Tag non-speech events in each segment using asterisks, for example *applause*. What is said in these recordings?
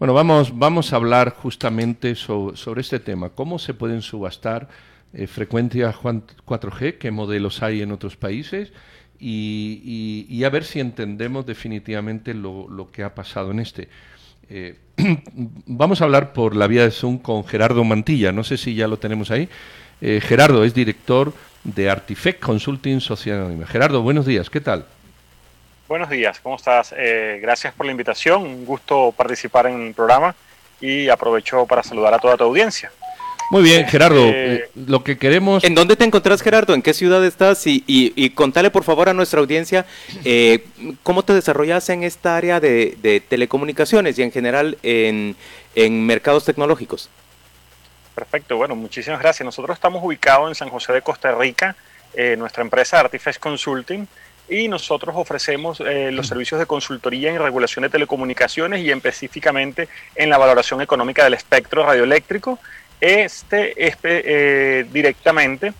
Bueno, vamos, vamos a hablar justamente sobre este tema. ¿Cómo se pueden subastar eh, frecuencias 4G? ¿Qué modelos hay en otros países? Y, a ver si entendemos definitivamente lo, que ha pasado en este. Eh, *clears throat* vamos a hablar por la vía de Zoom con Gerardo Mantilla. No sé si ya lo tenemos ahí. Eh, Gerardo es director de Artifect Consulting Sociedad Anónima. Gerardo, buenos días. ¿Qué tal? Buenos días, ¿cómo estás? Eh, gracias por la invitación, un gusto participar en el programa y aprovecho para saludar a toda tu audiencia. Muy bien, Gerardo, este, eh, lo que queremos... ¿En dónde te encontrás, Gerardo? ¿En qué ciudad estás? Y, y, contale, por favor, a nuestra audiencia eh, cómo te desarrollas en esta área de, telecomunicaciones y en general en, en, mercados tecnológicos. Perfecto, bueno, muchísimas gracias. Nosotros estamos ubicados en San José de Costa Rica, nuestra empresa Artifex Consulting y nosotros ofrecemos eh, los servicios de consultoría en regulación de telecomunicaciones y específicamente en la valoración económica del espectro radioeléctrico. Este es eh, directamente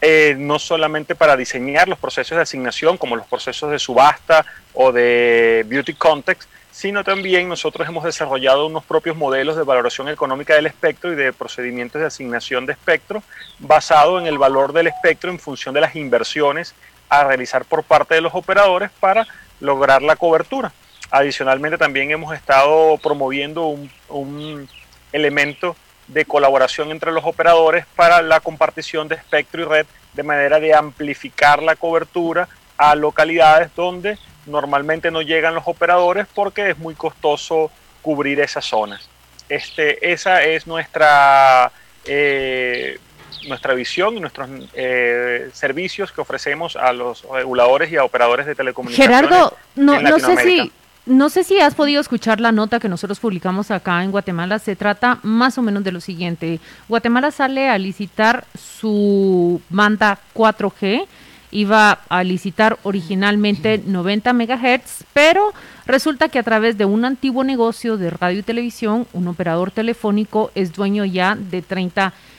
eh, no solamente para diseñar los procesos de asignación como los procesos de subasta o de beauty context, sino también nosotros hemos desarrollado unos propios modelos de valoración económica del espectro y de procedimientos de asignación de espectro basado en el valor del espectro en función de las inversiones a realizar por parte de los operadores para lograr la cobertura. Adicionalmente también hemos estado promoviendo un, elemento de colaboración entre los operadores para la compartición de espectro y red de manera de amplificar la cobertura a localidades donde normalmente no llegan los operadores porque es muy costoso cubrir esas zonas. Este, esa es nuestra eh, nuestra visión y nuestros eh, servicios que ofrecemos a los reguladores y a operadores de telecomunicaciones. Gerardo, no, no sé si no sé si has podido escuchar la nota que nosotros publicamos acá en Guatemala. Se trata más o menos de lo siguiente. Guatemala sale a licitar su banda 4G. Iba a licitar originalmente 90 megahertz, pero resulta que a través de un antiguo negocio de radio y televisión, un operador telefónico es dueño ya de 30 megahertz.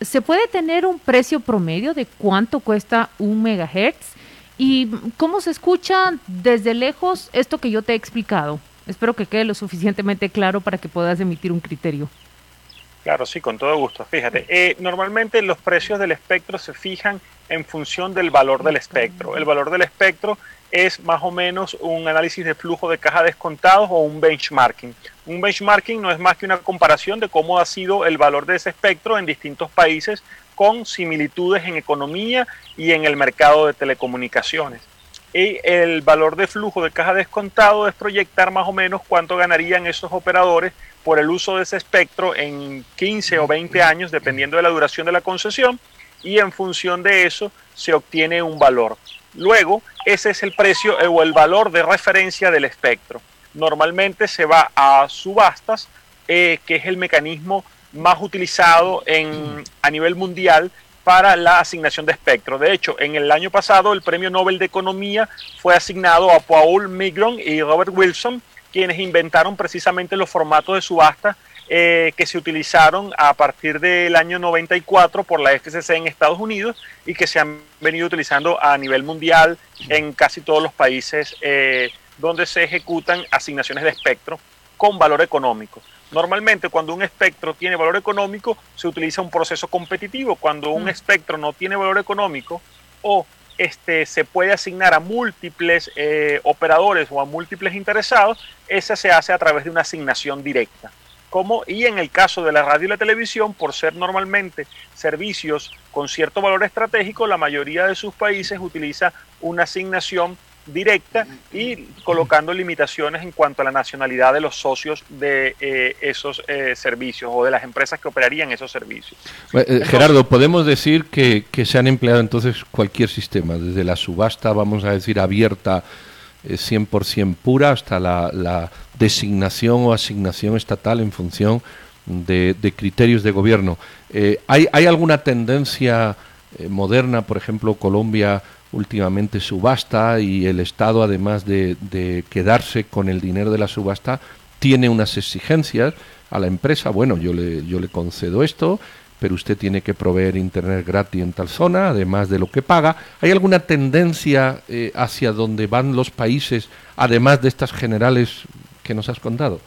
¿Se puede tener un precio promedio de cuánto cuesta un megahertz? ¿Y cómo se escucha desde lejos esto que yo te he explicado? Espero que quede lo suficientemente claro para que puedas emitir un criterio. Claro, sí, con todo gusto. Fíjate, eh, normalmente los precios del espectro se fijan en función del valor del espectro. El valor del espectro es más o menos un análisis de flujo de caja descontados o un benchmarking. Un benchmarking no es más que una comparación de cómo ha sido el valor de ese espectro en distintos países con similitudes en economía y en el mercado de telecomunicaciones. Y el valor de flujo de caja descontado es proyectar más o menos cuánto ganarían esos operadores por el uso de ese espectro en 15 o 20 años, dependiendo de la duración de la concesión, y en función de eso se obtiene un valor. Luego, ese es el precio o el valor de referencia del espectro. Normalmente se va a subastas, eh, que es el mecanismo más utilizado en, a nivel mundial para la asignación de espectro. De hecho, en el año pasado el Premio Nobel de Economía fue asignado a Paul Migron y Robert Wilson, quienes inventaron precisamente los formatos de subasta eh, que se utilizaron a partir del año 94 por la FCC en Estados Unidos y que se han venido utilizando a nivel mundial en casi todos los países eh, donde se ejecutan asignaciones de espectro con valor económico. Normalmente cuando un espectro tiene valor económico se utiliza un proceso competitivo. Cuando un mm. espectro no tiene valor económico o este, se puede asignar a múltiples eh, operadores o a múltiples interesados, esa se hace a través de una asignación directa como y en el caso de la radio y la televisión, por ser normalmente servicios con cierto valor estratégico, la mayoría de sus países utiliza una asignación directa y colocando limitaciones en cuanto a la nacionalidad de los socios de eh, esos eh, servicios o de las empresas que operarían esos servicios. Eh, Gerardo, podemos decir que, que, se han empleado entonces cualquier sistema, desde la subasta, vamos a decir, abierta 100% pura hasta la, designación o asignación estatal en función de, criterios de gobierno. Eh, ¿hay, ¿hay, alguna tendencia eh, moderna, por ejemplo, Colombia últimamente subasta y el Estado, además de, de, quedarse con el dinero de la subasta, tiene unas exigencias a la empresa? Bueno, yo le, yo le concedo esto, pero usted tiene que proveer Internet gratis en tal zona, además de lo que paga. ¿Hay alguna tendencia eh, hacia donde van los países, además de estas generales que nos has contado?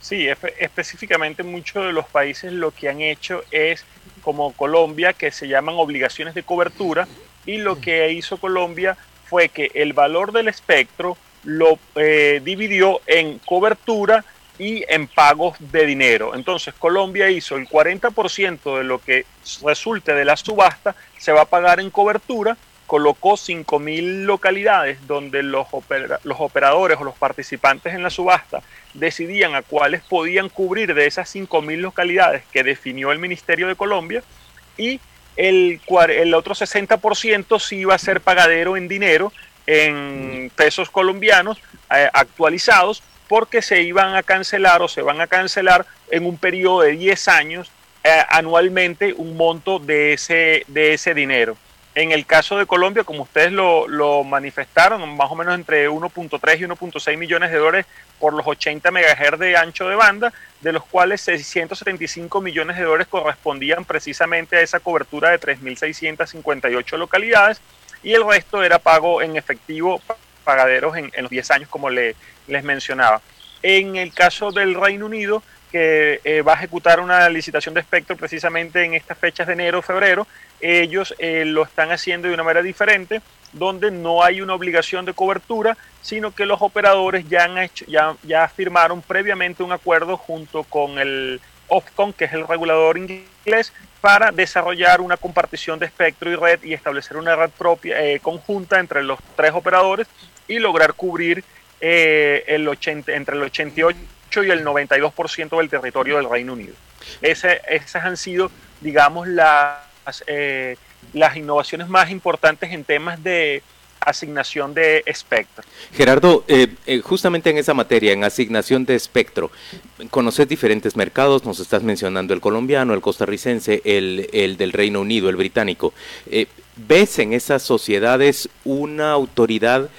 Sí, específicamente muchos de los países lo que han hecho es, como Colombia, que se llaman obligaciones de cobertura, y lo que hizo Colombia fue que el valor del espectro lo eh, dividió en cobertura y en pagos de dinero. Entonces Colombia hizo el 40% de lo que resulte de la subasta, se va a pagar en cobertura, colocó 5.000 localidades donde los, operadores o los participantes en la subasta decidían a cuáles podían cubrir de esas 5.000 localidades que definió el Ministerio de Colombia y el, el otro 60% sí iba a ser pagadero en dinero, en pesos colombianos eh, actualizados, porque se iban a cancelar o se van a cancelar en un periodo de 10 años eh, anualmente un monto de ese, de ese dinero. En el caso de Colombia, como ustedes lo, manifestaron, más o menos entre 1.3 y 1.6 millones de dólares por los 80 MHz de ancho de banda, de los cuales 675 millones de dólares correspondían precisamente a esa cobertura de 3.658 localidades y el resto era pago en efectivo, pagaderos en, los 10 años, como le, les mencionaba. En el caso del Reino Unido, que eh, va a ejecutar una licitación de espectro precisamente en estas fechas de enero, febrero, ellos eh, lo están haciendo de una manera diferente, donde no hay una obligación de cobertura, sino que los operadores ya, han hecho, ya, ya firmaron previamente un acuerdo junto con el Ofcom, que es el regulador inglés, para desarrollar una compartición de espectro y red y establecer una red propia eh, conjunta entre los tres operadores y lograr cubrir eh, el 80, entre el 88 y el 92% del territorio del Reino Unido. Esas han sido, digamos, las, eh, las innovaciones más importantes en temas de asignación de espectro. Gerardo, eh, justamente en esa materia, en asignación de espectro, conoces diferentes mercados, nos estás mencionando el colombiano, el costarricense, el, el del Reino Unido, el británico. ¿Ves en esas sociedades una autoridad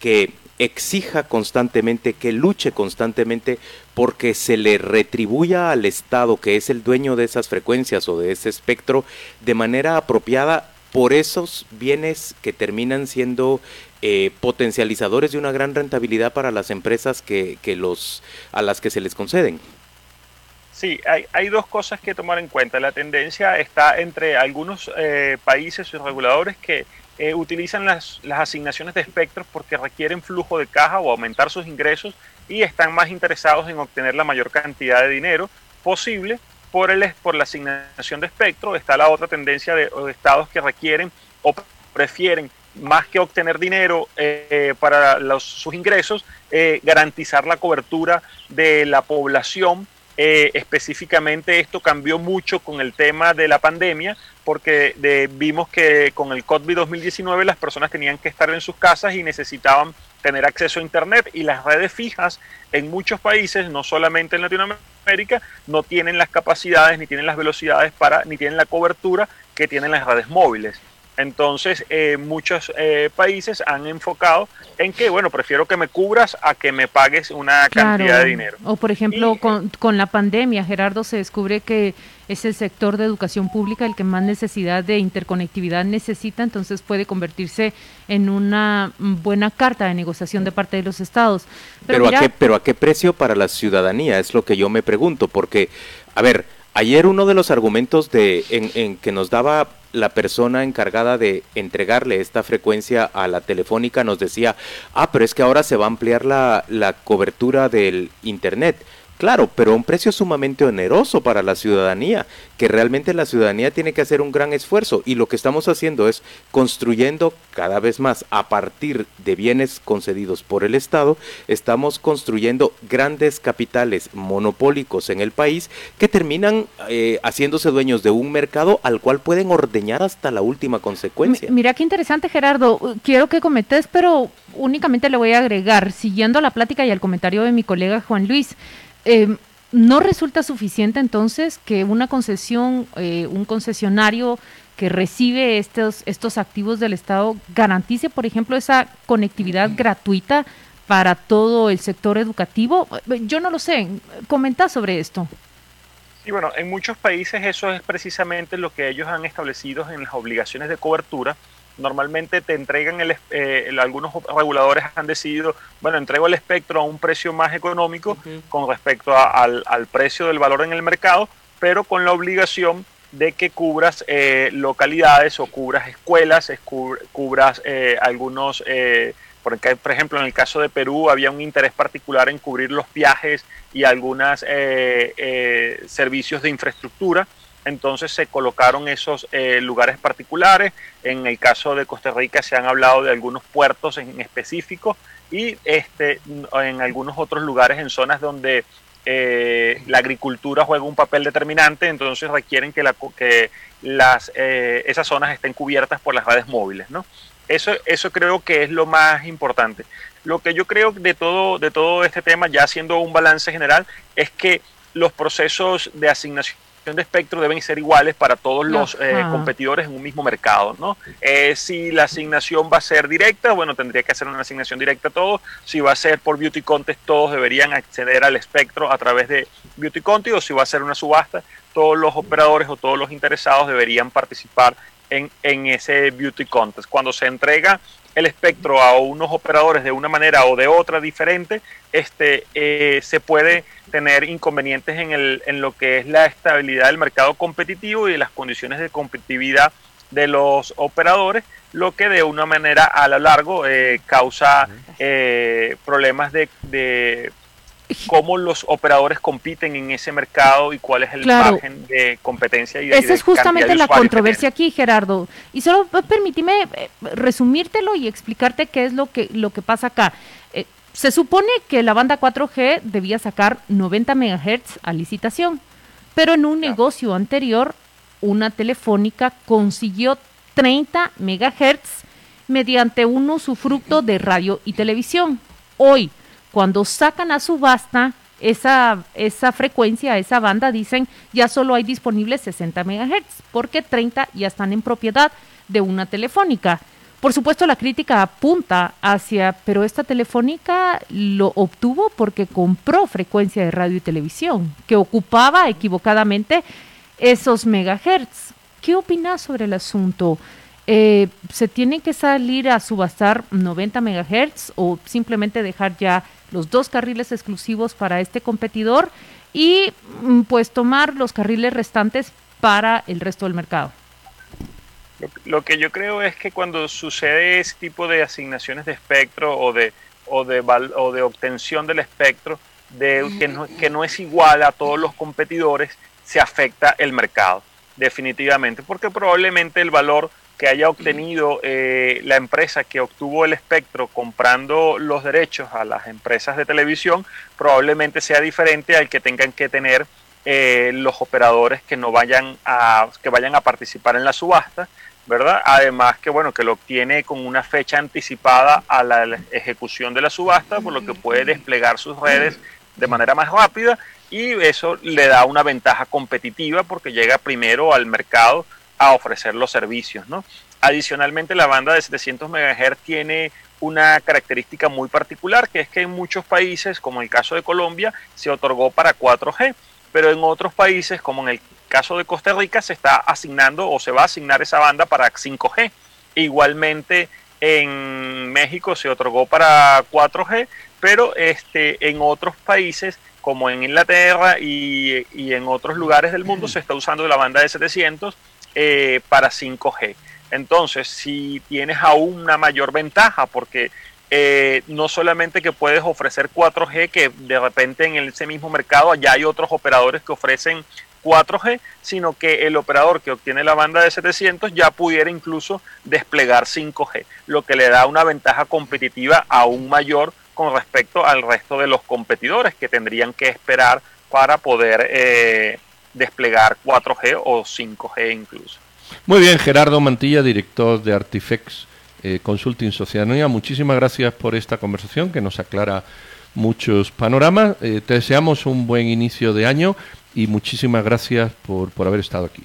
que exija constantemente, que luche constantemente porque se le retribuya al Estado, que es el dueño de esas frecuencias o de ese espectro, de manera apropiada por esos bienes que terminan siendo eh, potencializadores de una gran rentabilidad para las empresas que, los, a las que se les conceden. Sí, hay, hay, dos cosas que tomar en cuenta. La tendencia está entre algunos eh, países y reguladores que eh, utilizan las, asignaciones de espectros porque requieren flujo de caja o aumentar sus ingresos y están más interesados en obtener la mayor cantidad de dinero posible por, el, por la asignación de espectro, está la otra tendencia de, estados que requieren o prefieren más que obtener dinero eh, para sus ingresos, eh, garantizar la cobertura de la población. Eh, específicamente esto cambió mucho con el tema de la pandemia, porque vimos que con el COVID 2019 las personas tenían que estar en sus casas y necesitaban tener acceso a Internet y las redes fijas en muchos países, no solamente en Latinoamérica, no tienen las capacidades, ni tienen las velocidades para, ni tienen la cobertura que tienen las redes móviles. Entonces, eh, muchos eh, países han enfocado en que, bueno, prefiero que me cubras a que me pagues una cantidad de dinero. O, por ejemplo, con, con, la pandemia, Gerardo, se descubre que es el sector de educación pública el que más necesidad de interconectividad necesita, entonces puede convertirse en una buena carta de negociación de parte de los estados. Pero, ¿a, qué, pero ¿a qué precio para la ciudadanía? Es lo que yo me pregunto, porque, a ver, ayer uno de los argumentos de, en, en que nos daba la persona encargada de entregarle esta frecuencia a la telefónica nos decía, ah, pero es que ahora se va a ampliar la, la cobertura del Internet. Claro, pero a un precio sumamente oneroso para la ciudadanía, que realmente la ciudadanía tiene que hacer un gran esfuerzo y lo que estamos haciendo es construyendo cada vez más a partir de bienes concedidos por el Estado, estamos construyendo grandes capitales monopólicos en el país que terminan eh, haciéndose dueños de un mercado al cual pueden ordeñar hasta la última consecuencia. Mira qué interesante Gerardo, quiero que cometes, pero únicamente le voy a agregar, siguiendo la plática y el comentario de mi colega Juan Luis, eh, ¿No resulta suficiente entonces que una concesión, eh, un concesionario que recibe estos, estos activos del Estado garantice, por ejemplo, esa conectividad gratuita para todo el sector educativo? Yo no lo sé. Comenta sobre esto. Sí, bueno, en muchos países eso es precisamente lo que ellos han establecido en las obligaciones de cobertura, Normalmente te entregan, el, eh, algunos reguladores han decidido, bueno, entrego el espectro a un precio más económico con respecto al, precio del valor en el mercado, pero con la obligación de que cubras eh, localidades o cubras escuelas, cubras eh, algunos, por, por, ejemplo, en el caso de Perú había un interés particular en cubrir los viajes y algunos servicios de infraestructura entonces se colocaron esos eh, lugares particulares. En el caso de Costa Rica se han hablado de algunos puertos en específico y este, en algunos otros lugares en zonas donde eh, la agricultura juega un papel determinante, entonces requieren que, la, que las, eh, esas zonas estén cubiertas por las redes móviles. ¿no? Eso, eso creo que es lo más importante. Lo que yo creo de todo, de todo este tema, ya haciendo un balance general, es que los procesos de asignación de espectro deben ser iguales para todos los eh, competidores en un mismo mercado. ¿no? Eh, si la asignación va a ser directa, bueno, tendría que hacer una asignación directa a todos. Si va a ser por Beauty Contest, todos deberían acceder al espectro a través de Beauty Contest. O si va a ser una subasta, todos los operadores o todos los interesados deberían participar en, en ese Beauty Contest. Cuando se entrega el espectro a unos operadores de una manera o de otra diferente, este, eh, se puede tener inconvenientes en, el, en lo que es la estabilidad del mercado competitivo y las condiciones de competitividad de los operadores, lo que de una manera a lo largo eh, causa eh, problemas de, de *laughs* cómo los operadores compiten en ese mercado y cuál es el margen de competencia. Y Esa es justamente la controversia aquí, Gerardo. Y solo permíteme eh, resumírtelo y explicarte qué es lo que, lo que pasa acá. Eh, se supone que la banda 4G debía sacar 90 MHz a licitación, pero en un negocio anterior, una telefónica consiguió 30 MHz mediante un usufructo de radio y televisión. Hoy, cuando sacan a subasta esa, esa frecuencia, esa banda, dicen ya solo hay disponibles 60 MHz, porque 30 ya están en propiedad de una telefónica. Por supuesto, la crítica apunta hacia, pero esta telefónica lo obtuvo porque compró frecuencia de radio y televisión, que ocupaba equivocadamente esos megahertz. ¿Qué opinas sobre el asunto? Eh, ¿Se tiene que salir a subastar 90 megahertz o simplemente dejar ya los dos carriles exclusivos para este competidor y mm, pues tomar los carriles restantes para el resto del mercado. Lo, que yo creo es que cuando sucede ese tipo de asignaciones de espectro o de, o de, o de obtención del espectro, de, que, no, que no es igual a todos los competidores, se afecta el mercado, definitivamente, porque probablemente el valor que haya obtenido eh, la empresa que obtuvo el espectro comprando los derechos a las empresas de televisión probablemente sea diferente al que tengan que tener eh, los operadores que no vayan a que vayan a participar en la subasta verdad además que bueno que lo obtiene con una fecha anticipada a la ejecución de la subasta por lo que puede desplegar sus redes de manera más rápida y eso le da una ventaja competitiva porque llega primero al mercado a ofrecer los servicios. ¿no? Adicionalmente, la banda de 700 MHz tiene una característica muy particular, que es que en muchos países, como el caso de Colombia, se otorgó para 4G, pero en otros países, como en el caso de Costa Rica, se está asignando o se va a asignar esa banda para 5G. Igualmente, en México se otorgó para 4G, pero este, en otros países como en Inglaterra y, y en otros lugares del mundo se está usando la banda de 700 eh, para 5G. Entonces, si tienes aún una mayor ventaja, porque eh, no solamente que puedes ofrecer 4G, que de repente en ese mismo mercado ya hay otros operadores que ofrecen 4G, sino que el operador que obtiene la banda de 700 ya pudiera incluso desplegar 5G, lo que le da una ventaja competitiva aún mayor con respecto al resto de los competidores que tendrían que esperar para poder eh, desplegar 4G o 5G incluso. Muy bien, Gerardo Mantilla, director de Artifex eh, Consulting Sociedad Muchísimas gracias por esta conversación que nos aclara muchos panoramas. Eh, te deseamos un buen inicio de año y muchísimas gracias por, por haber estado aquí.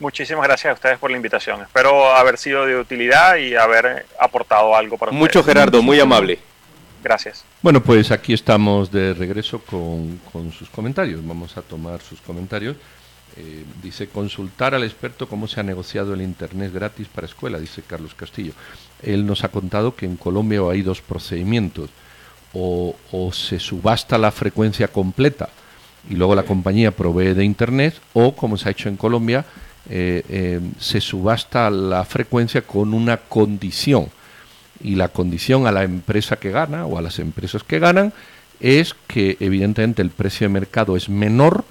Muchísimas gracias a ustedes por la invitación. Espero haber sido de utilidad y haber aportado algo para Mucho Gerardo, muy amable. Gracias. Bueno, pues aquí estamos de regreso con, sus comentarios. Vamos a tomar sus comentarios. Eh, dice, consultar al experto cómo se ha negociado el Internet gratis para escuela, dice Carlos Castillo. Él nos ha contado que en Colombia hay dos procedimientos. O, se subasta la frecuencia completa y luego la compañía provee de Internet, o como se ha hecho en Colombia, eh, eh, se subasta la frecuencia con una condición. Y la condición a la empresa que gana o a las empresas que ganan es que evidentemente el precio de mercado es menor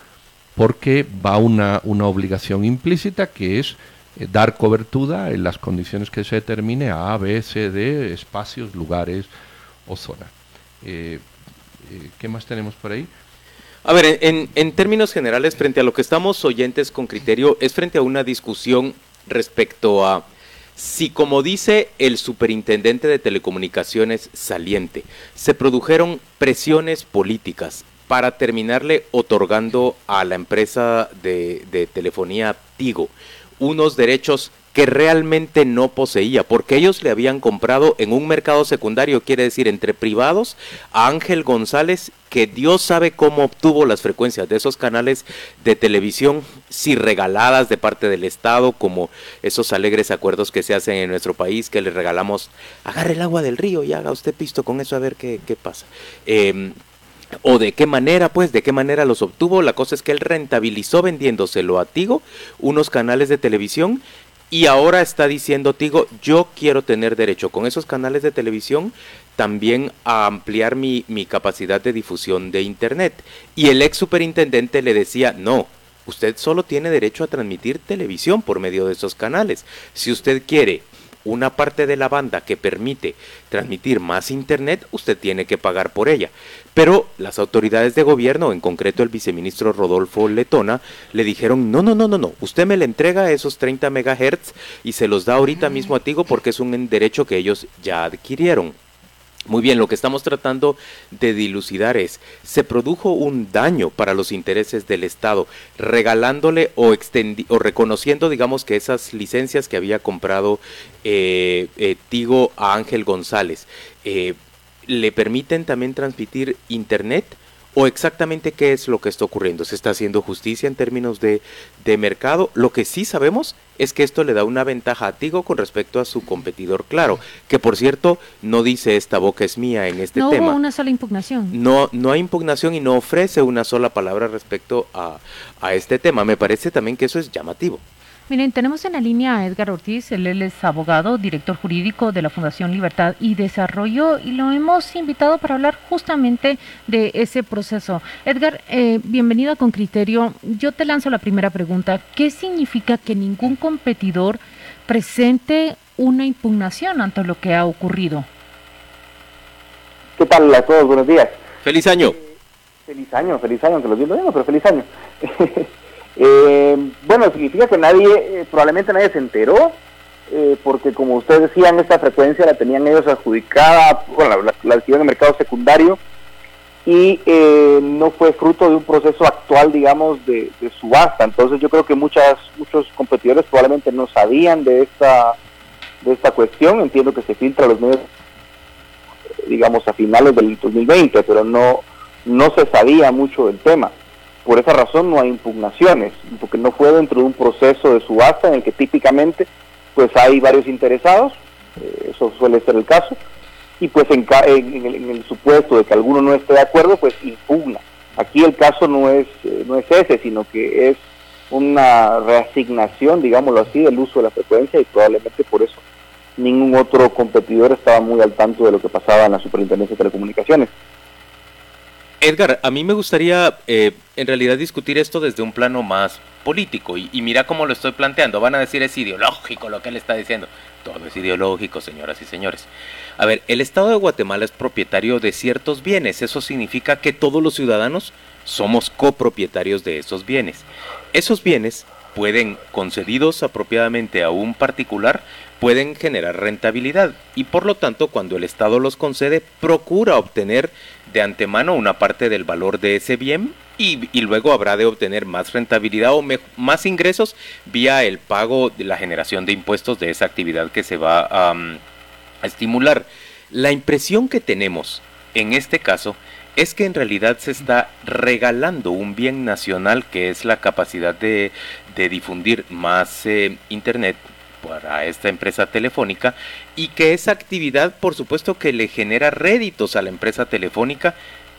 porque va una, una obligación implícita que es eh, dar cobertura en las condiciones que se determine a A, B, C, D, espacios, lugares o zonas. Eh, eh, ¿Qué más tenemos por ahí? A ver, en, en, términos generales, frente a lo que estamos oyentes con criterio, es frente a una discusión respecto a si, como dice el superintendente de telecomunicaciones saliente, se produjeron presiones políticas para terminarle otorgando a la empresa de, telefonía Tigo unos derechos que realmente no poseía, porque ellos le habían comprado en un mercado secundario, quiere decir, entre privados, a Ángel González, que Dios sabe cómo obtuvo las frecuencias de esos canales de televisión, si regaladas de parte del Estado, como esos alegres acuerdos que se hacen en nuestro país, que le regalamos, agarre el agua del río y haga usted pisto con eso a ver qué, pasa. Eh, o de qué manera, pues, de qué manera los obtuvo. La cosa es que él rentabilizó vendiéndoselo a Tigo unos canales de televisión y ahora está diciendo Tigo, yo quiero tener derecho con esos canales de televisión también a ampliar mi, mi capacidad de difusión de Internet. Y el ex superintendente le decía, no, usted solo tiene derecho a transmitir televisión por medio de esos canales. Si usted quiere una parte de la banda que permite transmitir más Internet, usted tiene que pagar por ella. Pero las autoridades de gobierno, en concreto el viceministro Rodolfo Letona, le dijeron, no, no, no, no, no, usted me le entrega esos 30 megahertz y se los da ahorita mismo a Tigo porque es un derecho que ellos ya adquirieron. Muy bien, lo que estamos tratando de dilucidar es, se produjo un daño para los intereses del Estado, regalándole o, o reconociendo, digamos, que esas licencias que había comprado eh, eh, Tigo a Ángel González, eh, le permiten también transmitir Internet o exactamente qué es lo que está ocurriendo. ¿Se está haciendo justicia en términos de, mercado? Lo que sí sabemos es que esto le da una ventaja a Tigo con respecto a su competidor Claro, que por cierto no dice esta boca es mía en este tema. No hubo una sola impugnación. No, no hay impugnación y no ofrece una sola palabra respecto a, a este tema. Me parece también que eso es llamativo. Miren, tenemos en la línea a Edgar Ortiz, él es abogado, director jurídico de la Fundación Libertad y Desarrollo y lo hemos invitado para hablar justamente de ese proceso. Edgar, eh, bienvenido a Con Criterio. Yo te lanzo la primera pregunta. ¿Qué significa que ningún competidor presente una impugnación ante lo que ha ocurrido? ¿Qué tal a todos? Buenos días. Feliz año. feliz año, feliz año, que los viendo pero feliz año. *laughs* Eh, bueno, significa que nadie, eh, probablemente nadie se enteró, eh, porque como ustedes decían, esta frecuencia la tenían ellos adjudicada, bueno, la, la, en el mercado secundario y no fue fruto de un proceso actual, digamos, de, subasta. Entonces yo creo que muchas, muchos competidores probablemente no sabían de esta, de esta cuestión. Entiendo que se filtra a los medios, digamos, a finales del 2020, pero no, no se sabía mucho del tema. Por esa razón no hay impugnaciones, porque no fue dentro de un proceso de subasta en el que típicamente pues hay varios interesados, eh, eso suele ser el caso, y pues en, el, supuesto de que alguno no esté de acuerdo, pues impugna. Aquí el caso no es, eh, no es ese, sino que es una reasignación, digámoslo así, del uso de la frecuencia y probablemente por eso ningún otro competidor estaba muy al tanto de lo que pasaba en la Superintendencia de Telecomunicaciones. Edgar, a mí me gustaría eh, en realidad discutir esto desde un plano más político y, mira cómo lo estoy planteando. Van a decir es ideológico lo que él está diciendo. Todo es ideológico, señoras y señores. A ver, el Estado de Guatemala es propietario de ciertos bienes. Eso significa que todos los ciudadanos somos copropietarios de esos bienes. Esos bienes pueden, concedidos apropiadamente a un particular, pueden generar rentabilidad y por lo tanto cuando el Estado los concede procura obtener de antemano una parte del valor de ese bien y, luego habrá de obtener más rentabilidad o más ingresos vía el pago de la generación de impuestos de esa actividad que se va a, a estimular. La impresión que tenemos en este caso es que en realidad se está regalando un bien nacional que es la capacidad de, difundir más eh, Internet para esta empresa telefónica y que esa actividad por supuesto que le genera réditos a la empresa telefónica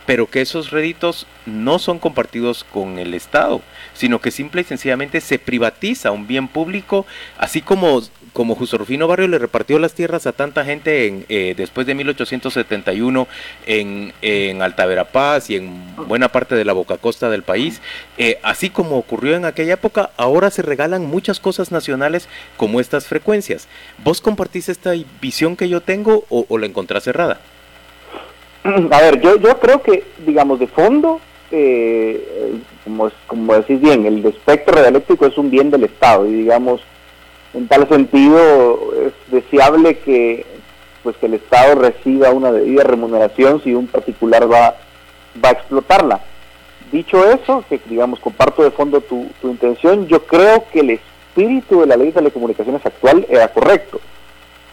pero que esos réditos no son compartidos con el Estado, sino que simple y sencillamente se privatiza un bien público, así como, como Justo Rufino Barrio le repartió las tierras a tanta gente en, eh, después de 1871 en, en Alta Verapaz y en buena parte de la boca costa del país, eh, así como ocurrió en aquella época, ahora se regalan muchas cosas nacionales como estas frecuencias. ¿Vos compartís esta visión que yo tengo o, o la encontrás cerrada? A ver, yo, yo creo que, digamos, de fondo, eh, como, como decís bien, el espectro radioeléctrico es un bien del Estado y, digamos, en tal sentido es deseable que pues que el Estado reciba una debida remuneración si un particular va, va a explotarla. Dicho eso, que digamos comparto de fondo tu, tu intención, yo creo que el espíritu de la ley de telecomunicaciones actual era correcto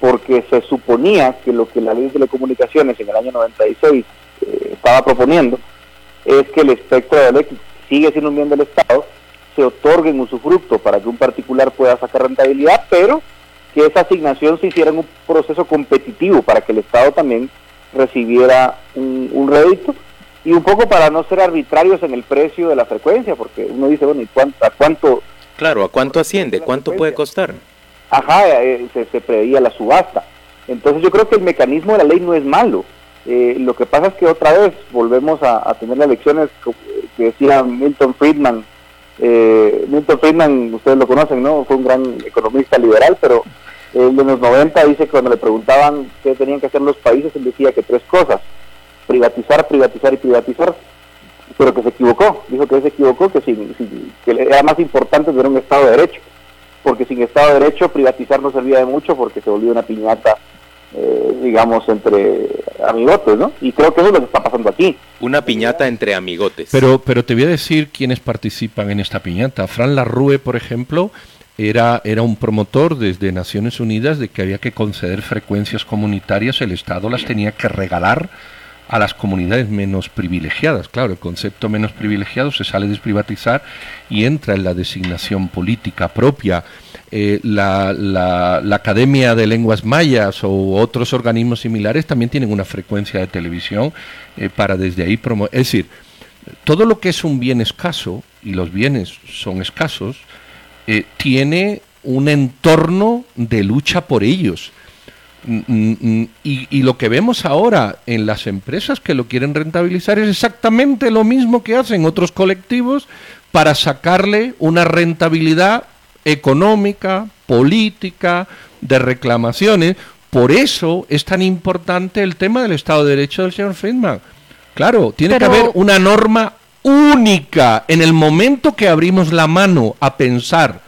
porque se suponía que lo que la ley de telecomunicaciones en el año 96 eh, estaba proponiendo es que el espectro eléctrico sigue siendo un bien del Estado, se otorgue en usufructo para que un particular pueda sacar rentabilidad, pero que esa asignación se hiciera en un proceso competitivo para que el Estado también recibiera un, rédito y un poco para no ser arbitrarios en el precio de la frecuencia, porque uno dice, bueno, ¿y cuánto, a cuánto? Claro, ¿a cuánto asciende? ¿Cuánto puede costar? Ajá, eh, se, se preveía la subasta. Entonces yo creo que el mecanismo de la ley no es malo. Eh, lo que pasa es que otra vez volvemos a, tener las elecciones que decía Milton Friedman. Eh, Milton Friedman, ustedes lo conocen, ¿no? Fue un gran economista liberal, pero en los 90 dice que cuando le preguntaban qué tenían que hacer los países, él decía que tres cosas, privatizar, privatizar y privatizar, pero que se equivocó, dijo que se equivocó, que, que era más importante tener un Estado de Derecho porque sin Estado de Derecho privatizar no servía de mucho porque se volvió una piñata, eh, digamos, entre amigotes, ¿no? Y creo que eso es lo que está pasando aquí. Una piñata entre amigotes. Pero, pero te voy a decir quiénes participan en esta piñata. Fran Larrue, por ejemplo, era, era un promotor desde Naciones Unidas de que había que conceder frecuencias comunitarias, el Estado las tenía que regalar a las comunidades menos privilegiadas. Claro, el concepto menos privilegiado se sale de desprivatizar y entra en la designación política propia. Eh, la, la, Academia de Lenguas Mayas o otros organismos similares también tienen una frecuencia de televisión eh, para desde ahí promover. Es decir, todo lo que es un bien escaso, y los bienes son escasos, eh, tiene un entorno de lucha por ellos. Mm, mm, mm, y, lo que vemos ahora en las empresas que lo quieren rentabilizar es exactamente lo mismo que hacen otros colectivos para sacarle una rentabilidad económica, política, de reclamaciones. Por eso es tan importante el tema del Estado de Derecho del señor Friedman. Claro, tiene que haber una norma única en el momento que abrimos la mano a pensar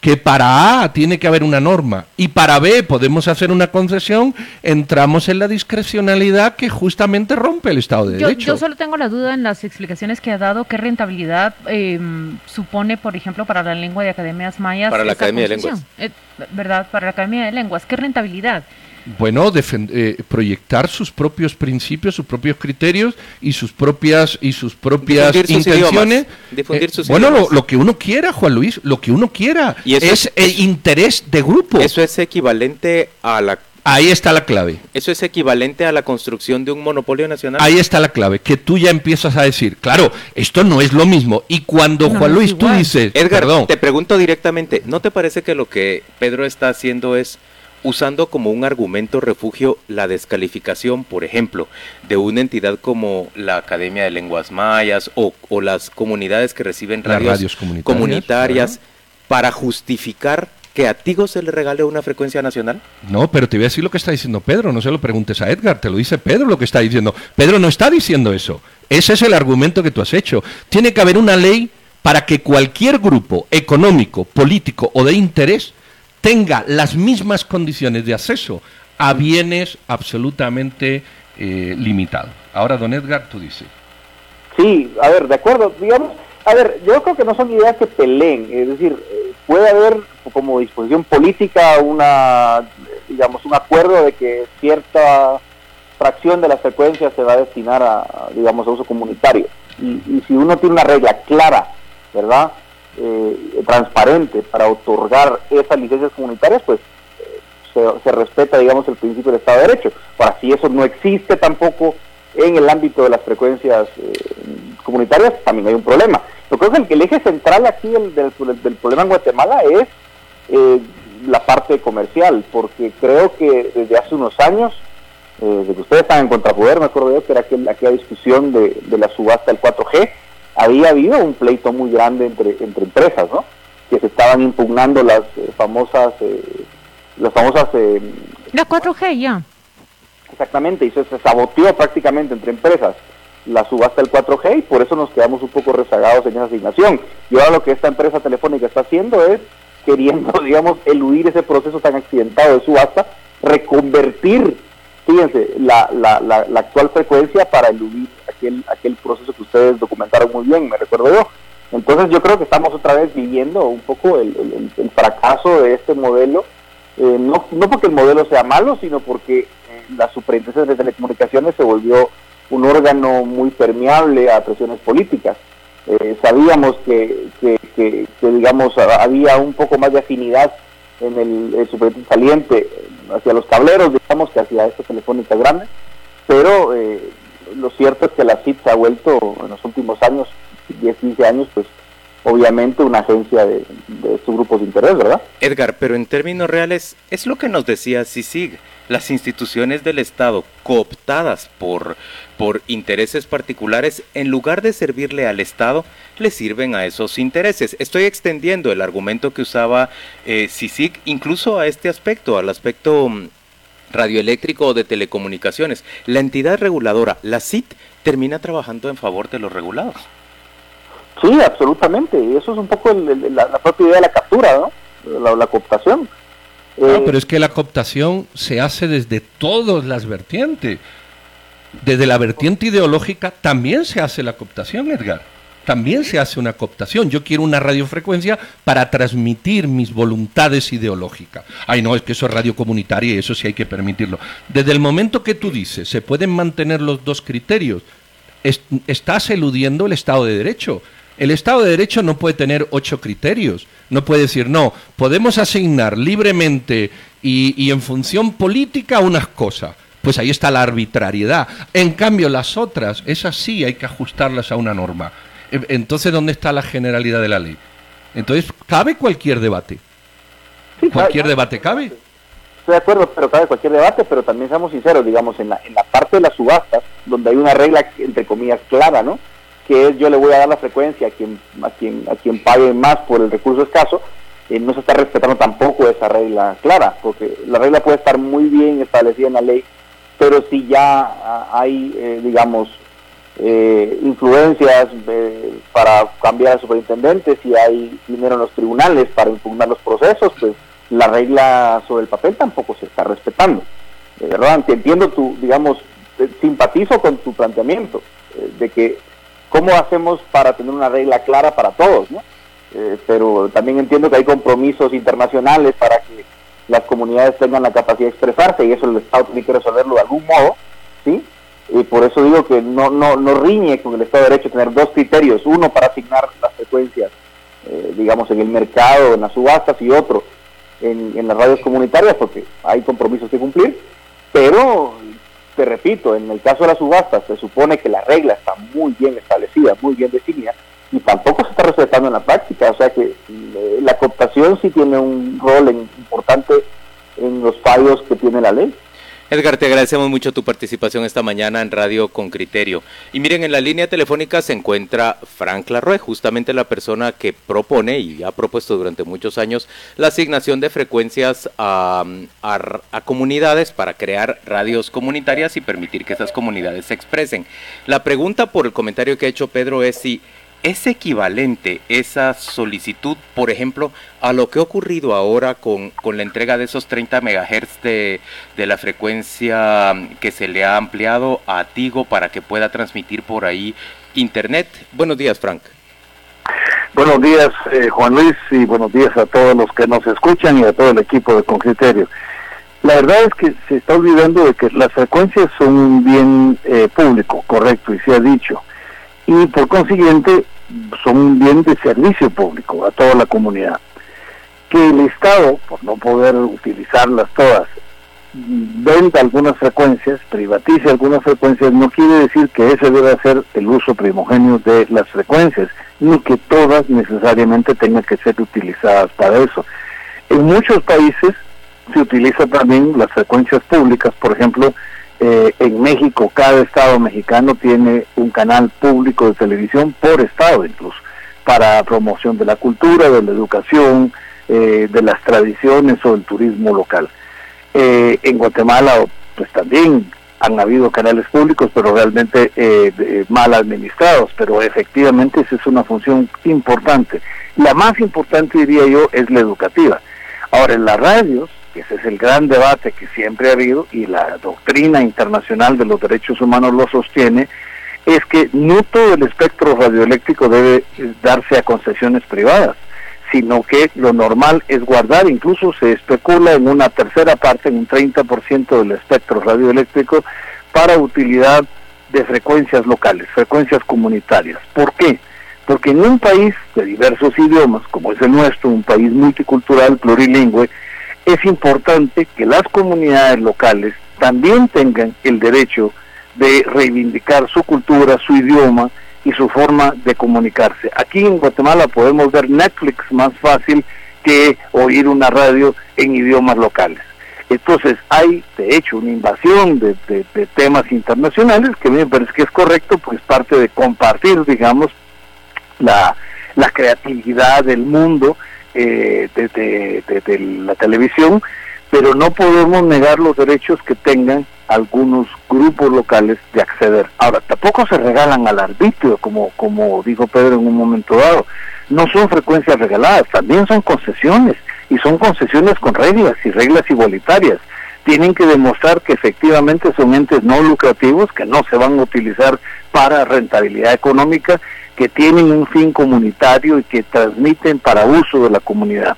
que para A tiene que haber una norma y para B podemos hacer una concesión, entramos en la discrecionalidad que justamente rompe el Estado de Derecho. Yo solo tengo la duda en las explicaciones que ha dado, qué rentabilidad em, supone, por ejemplo, para la lengua de academias mayas. Para la Academia de Lenguas. Eh, ¿Verdad? Para la Academia de Lenguas, ¿qué rentabilidad? Bueno, eh, proyectar sus propios principios, sus propios criterios y sus propias y sus propias intenciones. Eh, bueno, lo, que uno quiera, Juan Luis, lo que uno quiera. Y es, el interés de grupo. Eso es equivalente a la Ahí está la clave. ¿Eso es equivalente a la construcción de un monopolio nacional? Ahí está la clave, que tú ya empiezas a decir, claro, esto no es lo mismo. Y cuando Juan Luis tú dices, Edgar, perdón, te pregunto directamente, ¿no te parece que lo que Pedro está haciendo es usando como un argumento refugio la descalificación, por ejemplo, de una entidad como la Academia de Lenguas Mayas o, las comunidades que reciben radios, comunitarias, para justificar que a Tigo se le regale una frecuencia nacional? No, pero te voy a decir lo que está diciendo Pedro, no se lo preguntes a Edgar, te lo dice Pedro lo que está diciendo. Pedro no está diciendo eso. Ese es el argumento que tú has hecho. Tiene que haber una ley para que cualquier grupo económico, político o de interés tenga las mismas condiciones de acceso a bienes absolutamente eh, limitados. Ahora, don Edgar, tú dices. Sí, a ver, de acuerdo, digamos, a ver, yo creo que no son ideas que peleen, es decir, eh, puede haber como disposición política una, digamos, un acuerdo de que cierta fracción de las frecuencias se va a destinar a, digamos, a uso comunitario. Y, si uno tiene una regla clara, ¿verdad? Eh, transparente para otorgar esas licencias comunitarias, pues eh, se, respeta, digamos, el principio del Estado de Derecho. Ahora, si eso no existe tampoco en el ámbito de las frecuencias eh, comunitarias, también hay un problema. Yo creo que el, eje central aquí del, problema en Guatemala es la parte comercial, porque creo que desde hace unos años eh, de que ustedes están en contrapoder, me acuerdo yo que era aquel, aquella discusión de, la subasta del 4G, había habido un pleito muy grande entre, entre empresas, ¿no? Que se estaban impugnando las eh, famosas, eh, las famosas... Eh, la 4G ya. Exactamente, y se, se saboteó prácticamente entre empresas la subasta del 4G y por eso nos quedamos un poco rezagados en esa asignación. Y ahora lo que esta empresa telefónica está haciendo es queriendo, *laughs* digamos, eludir ese proceso tan accidentado de subasta, reconvertir fíjense, la, la, la, actual frecuencia para eludir aquel, aquel proceso que ustedes documentaron muy bien, me recuerdo yo. Entonces yo creo que estamos otra vez viviendo un poco el, el, fracaso de este modelo, eh, no, no porque el modelo sea malo, sino porque eh, la superintendencia de telecomunicaciones se volvió un órgano muy permeable a presiones políticas. Eh, sabíamos que, que, que, digamos, había un poco más de afinidad en el, el saliente hacia los tableros, digamos, que hacia esta telefónica grande, pero eh, lo cierto es que la CIT se ha vuelto en los últimos años, 10, 15 años, pues obviamente una agencia de, de estos grupos de interés, ¿verdad? Edgar, pero en términos reales, es lo que nos decía CICIG las instituciones del Estado cooptadas por, por intereses particulares, en lugar de servirle al Estado, le sirven a esos intereses. Estoy extendiendo el argumento que usaba eh, incluso a este aspecto, al aspecto mm, radioeléctrico o de telecomunicaciones. La entidad reguladora, la CIT, termina trabajando en favor de los regulados. Sí, absolutamente. Y eso es un poco la, propia idea de la captura, ¿no? la cooptación. No, eh, pero es que la cooptación se hace desde todas las vertientes. Desde la vertiente ideológica también se hace la cooptación, Edgar. También se hace una cooptación. Yo quiero una radiofrecuencia para transmitir mis voluntades ideológicas. Ay, no, es que eso es radio comunitaria y eso sí hay que permitirlo. Desde el momento que tú dices, se pueden mantener los dos criterios, estás eludiendo el Estado de Derecho. El Estado de Derecho no puede tener ocho criterios. No puede decir, no, podemos asignar libremente y, en función política unas cosas. Pues ahí está la arbitrariedad. En cambio, las otras, esas sí hay que ajustarlas a una norma. E, entonces, ¿dónde está la generalidad de la ley? Entonces, ¿cabe cualquier debate? ¿Cualquier debate cabe? Estoy de acuerdo, pero cabe cualquier debate, pero también seamos sinceros, digamos, en la, en la parte de las subastas, donde hay una regla, entre comillas, clara, ¿no? Que es yo le voy a dar la frecuencia a quien, a quien, a quien pague más por el recurso escaso, eh, no se está respetando tampoco esa regla clara, porque la regla puede estar muy bien establecida en la ley, pero si ya hay, eh, digamos, eh, influencias para cambiar al superintendente, si hay dinero en los tribunales para impugnar los procesos, pues la regla sobre el papel tampoco se está respetando. De verdad, entiendo tu, digamos, simpatizo con tu planteamiento de que cómo hacemos para tener una regla clara para todos, ¿no? Eh, pero también entiendo que hay compromisos internacionales para que las comunidades tengan la capacidad de expresarse y eso el Estado tiene que resolverlo de algún modo, ¿sí? Y por eso digo que no, no, no riñe con el Estado de Derecho tener dos criterios, uno para asignar las frecuencias, eh, digamos, en el mercado, en las subastas y otro en, en las radios comunitarias, porque hay compromisos que cumplir, pero te repito, en el caso de la subasta se supone que la regla está muy bien establecida, muy bien definida, y tampoco se está respetando en la práctica. O sea que eh, la cooptación sí tiene un rol importante en los fallos que tiene la ley. Edgar, te agradecemos mucho tu participación esta mañana en Radio con Criterio. Y miren, en la línea telefónica se encuentra Frank Larroe, justamente la persona que propone y ha propuesto durante muchos años la asignación de frecuencias a comunidades para crear radios comunitarias y permitir que esas comunidades se expresen. La pregunta por el comentario que ha hecho Pedro es si ¿Es equivalente esa solicitud, por ejemplo, a lo que ha ocurrido ahora con, la entrega de esos 30 MHz de, de, la frecuencia que se le ha ampliado a Tigo para que pueda transmitir por ahí Internet? Buenos días, Frank. Buenos días, eh, Juan Luis, y buenos días a todos los que nos escuchan y a todo el equipo de Concriterio. La verdad es que se está olvidando de que las frecuencias son un bien eh, público, correcto, y se ha dicho, y por consiguiente son un bien de servicio público a toda la comunidad. Que el Estado, por no poder utilizarlas todas, venda algunas frecuencias, privatice algunas frecuencias, no quiere decir que ese debe ser el uso primogenio de las frecuencias, ni que todas necesariamente tengan que ser utilizadas para eso. En muchos países se utiliza también las frecuencias públicas, por ejemplo, eh, en México cada estado mexicano tiene un canal público de televisión por estado incluso, para promoción de la cultura, de la educación, eh, de las tradiciones o del turismo local. Eh, en Guatemala, pues también han habido canales públicos, pero realmente eh, mal administrados, pero efectivamente esa es una función importante. La más importante, diría yo, es la educativa. Ahora, en las radios, que ese es el gran debate que siempre ha habido, y la doctrina internacional de los derechos humanos lo sostiene, es que no todo el espectro radioeléctrico debe darse a concesiones privadas sino que lo normal es guardar, incluso se especula en una tercera parte, en un 30% del espectro radioeléctrico, para utilidad de frecuencias locales, frecuencias comunitarias. ¿Por qué? Porque en un país de diversos idiomas, como es el nuestro, un país multicultural, plurilingüe, es importante que las comunidades locales también tengan el derecho de reivindicar su cultura, su idioma, y su forma de comunicarse. Aquí en Guatemala podemos ver Netflix más fácil que oír una radio en idiomas locales. Entonces hay, de hecho, una invasión de, temas internacionales que me parece que es correcto, pues parte de compartir, digamos, la, creatividad del mundo eh, de la televisión, pero no podemos negar los derechos que tengan algunos grupos locales de acceder. Ahora, tampoco se regalan al arbitrio, como, como dijo Pedro en un momento dado. No son frecuencias regaladas, también son concesiones, y son concesiones con reglas y reglas igualitarias. Tienen que demostrar que efectivamente son entes no lucrativos, que no se van a utilizar para rentabilidad económica, que tienen un fin comunitario y que transmiten para uso de la comunidad.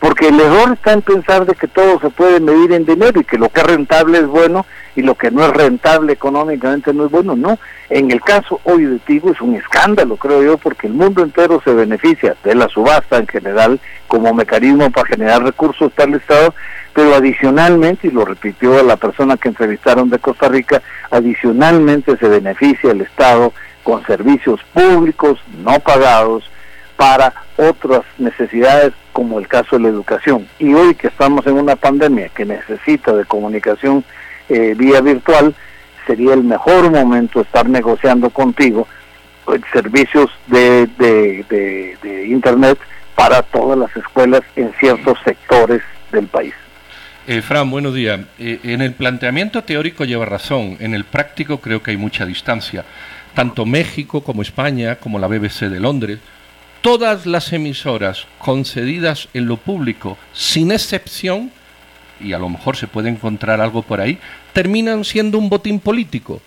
Porque el error está en pensar de que todo se puede medir en dinero y que lo que es rentable es bueno y lo que no es rentable económicamente no es bueno. No, en el caso hoy de Tigo es un escándalo, creo yo, porque el mundo entero se beneficia de la subasta en general como mecanismo para generar recursos para el Estado, pero adicionalmente, y lo repitió la persona que entrevistaron de Costa Rica, adicionalmente se beneficia el Estado con servicios públicos no pagados para otras necesidades como el caso de la educación. Y hoy que estamos en una pandemia que necesita de comunicación eh, vía virtual, sería el mejor momento estar negociando contigo eh, servicios de, Internet para todas las escuelas en ciertos sectores del país. Eh, Fran, buenos días. Eh, en el planteamiento teórico lleva razón, en el práctico creo que hay mucha distancia. Tanto México como España, como la BBC de Londres, todas las emisoras concedidas en lo público, sin excepción, y a lo mejor se puede encontrar algo por ahí, terminan siendo un botín político,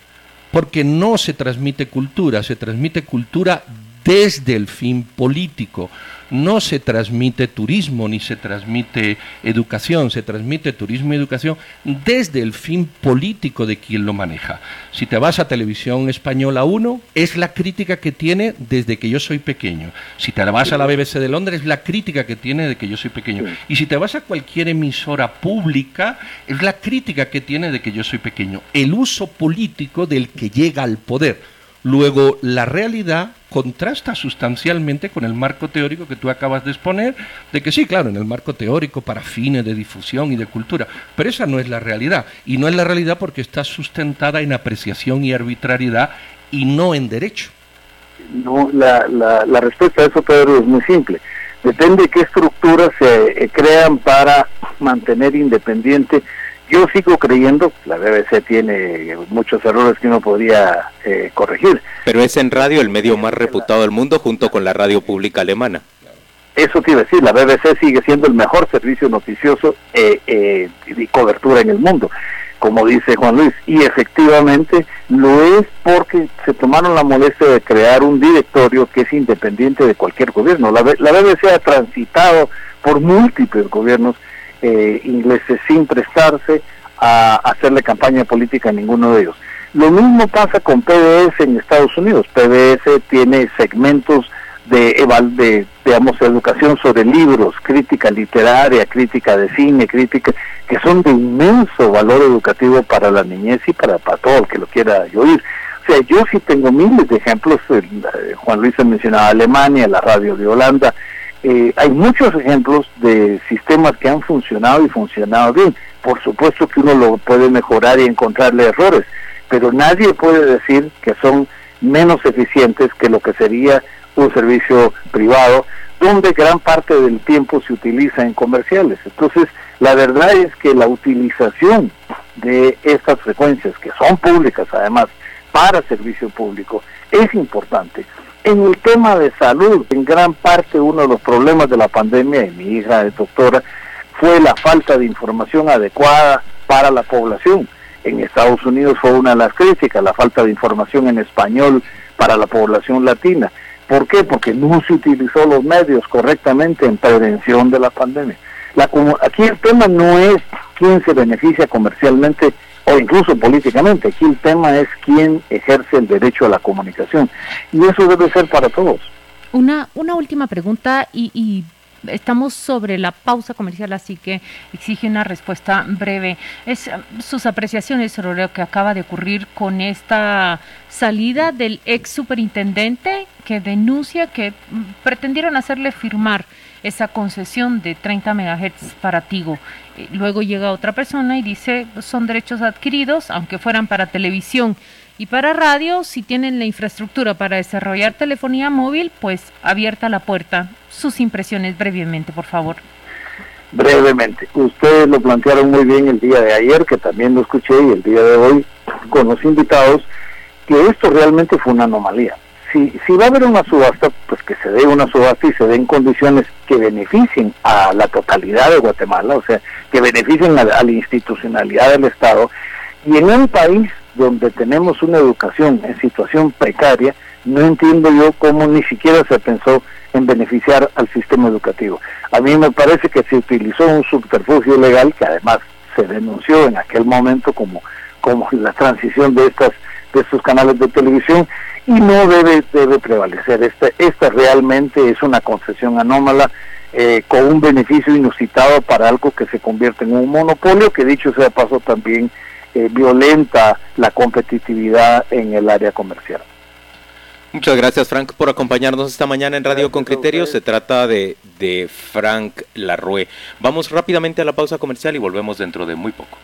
porque no se transmite cultura, se transmite cultura desde el fin político no se transmite turismo ni se transmite educación, se transmite turismo y educación desde el fin político de quien lo maneja. Si te vas a Televisión Española 1, es la crítica que tiene desde que yo soy pequeño. Si te vas a la BBC de Londres, es la crítica que tiene de que yo soy pequeño. Y si te vas a cualquier emisora pública, es la crítica que tiene de que yo soy pequeño. El uso político del que llega al poder. Luego, la realidad contrasta sustancialmente con el marco teórico que tú acabas de exponer, de que sí, claro, en el marco teórico para fines de difusión y de cultura, pero esa no es la realidad, y no es la realidad porque está sustentada en apreciación y arbitrariedad y no en derecho. No, la, la, la respuesta a eso, Pedro, es muy simple. Depende de qué estructuras se eh, crean para mantener independiente yo sigo creyendo, la BBC tiene muchos errores que uno podría eh, corregir. Pero es en radio el medio más reputado del mundo junto con la radio pública alemana. Eso quiere decir, la BBC sigue siendo el mejor servicio noticioso eh, eh, y cobertura en el mundo, como dice Juan Luis. Y efectivamente lo es porque se tomaron la molestia de crear un directorio que es independiente de cualquier gobierno. La, la BBC ha transitado por múltiples gobiernos eh, ingleses sin prestarse a hacerle campaña política a ninguno de ellos. Lo mismo pasa con PBS en Estados Unidos. PBS tiene segmentos de, de digamos, educación sobre libros, crítica literaria, crítica de cine, crítica, que son de inmenso valor educativo para la niñez y para, para todo el que lo quiera oír. O sea, yo sí tengo miles de ejemplos, Juan Luis ha mencionado Alemania, la radio de Holanda, eh, hay muchos ejemplos de sistemas que han funcionado y funcionado bien. Por supuesto que uno lo puede mejorar y encontrarle errores, pero nadie puede decir que son menos eficientes que lo que sería un servicio privado, donde gran parte del tiempo se utiliza en comerciales. Entonces, la verdad es que la utilización de estas frecuencias, que son públicas además, para servicio público, es importante. En el tema de salud, en gran parte uno de los problemas de la pandemia, y mi hija es doctora, fue la falta de información adecuada para la población. En Estados Unidos fue una de las críticas, la falta de información en español para la población latina. ¿Por qué? Porque no se utilizó los medios correctamente en prevención de la pandemia. La, aquí el tema no es quién se beneficia comercialmente o incluso políticamente. Aquí el tema es quién ejerce el derecho a la comunicación. Y eso debe ser para todos. Una, una última pregunta y, estamos sobre la pausa comercial, así que exige una respuesta breve. Es sus apreciaciones sobre lo que acaba de ocurrir con esta salida del ex superintendente que denuncia que pretendieron hacerle firmar esa concesión de 30 megahertz para Tigo. Eh, luego llega otra persona y dice, son derechos adquiridos, aunque fueran para televisión y para radio, si tienen la infraestructura para desarrollar telefonía móvil, pues abierta la puerta. Sus impresiones brevemente, por favor. Brevemente, ustedes lo plantearon muy bien el día de ayer, que también lo escuché, y el día de hoy con los invitados, que esto realmente fue una anomalía si, si va a haber una subasta, pues que se dé una subasta y se den condiciones que beneficien a la totalidad de Guatemala, o sea, que beneficien a, la institucionalidad del Estado. Y en un país donde tenemos una educación en situación precaria, no entiendo yo cómo ni siquiera se pensó en beneficiar al sistema educativo. A mí me parece que se utilizó un subterfugio legal que además se denunció en aquel momento como, como la transición de estas de estos canales de televisión y no debe, debe prevalecer. Esta, esta realmente es una concesión anómala eh, con un beneficio inusitado para algo que se convierte en un monopolio que dicho sea paso también eh, violenta la competitividad en el área comercial. Muchas gracias Frank por acompañarnos esta mañana en Radio con Criterio. Se trata de, de Frank Larrue. Vamos rápidamente a la pausa comercial y volvemos dentro de muy poco.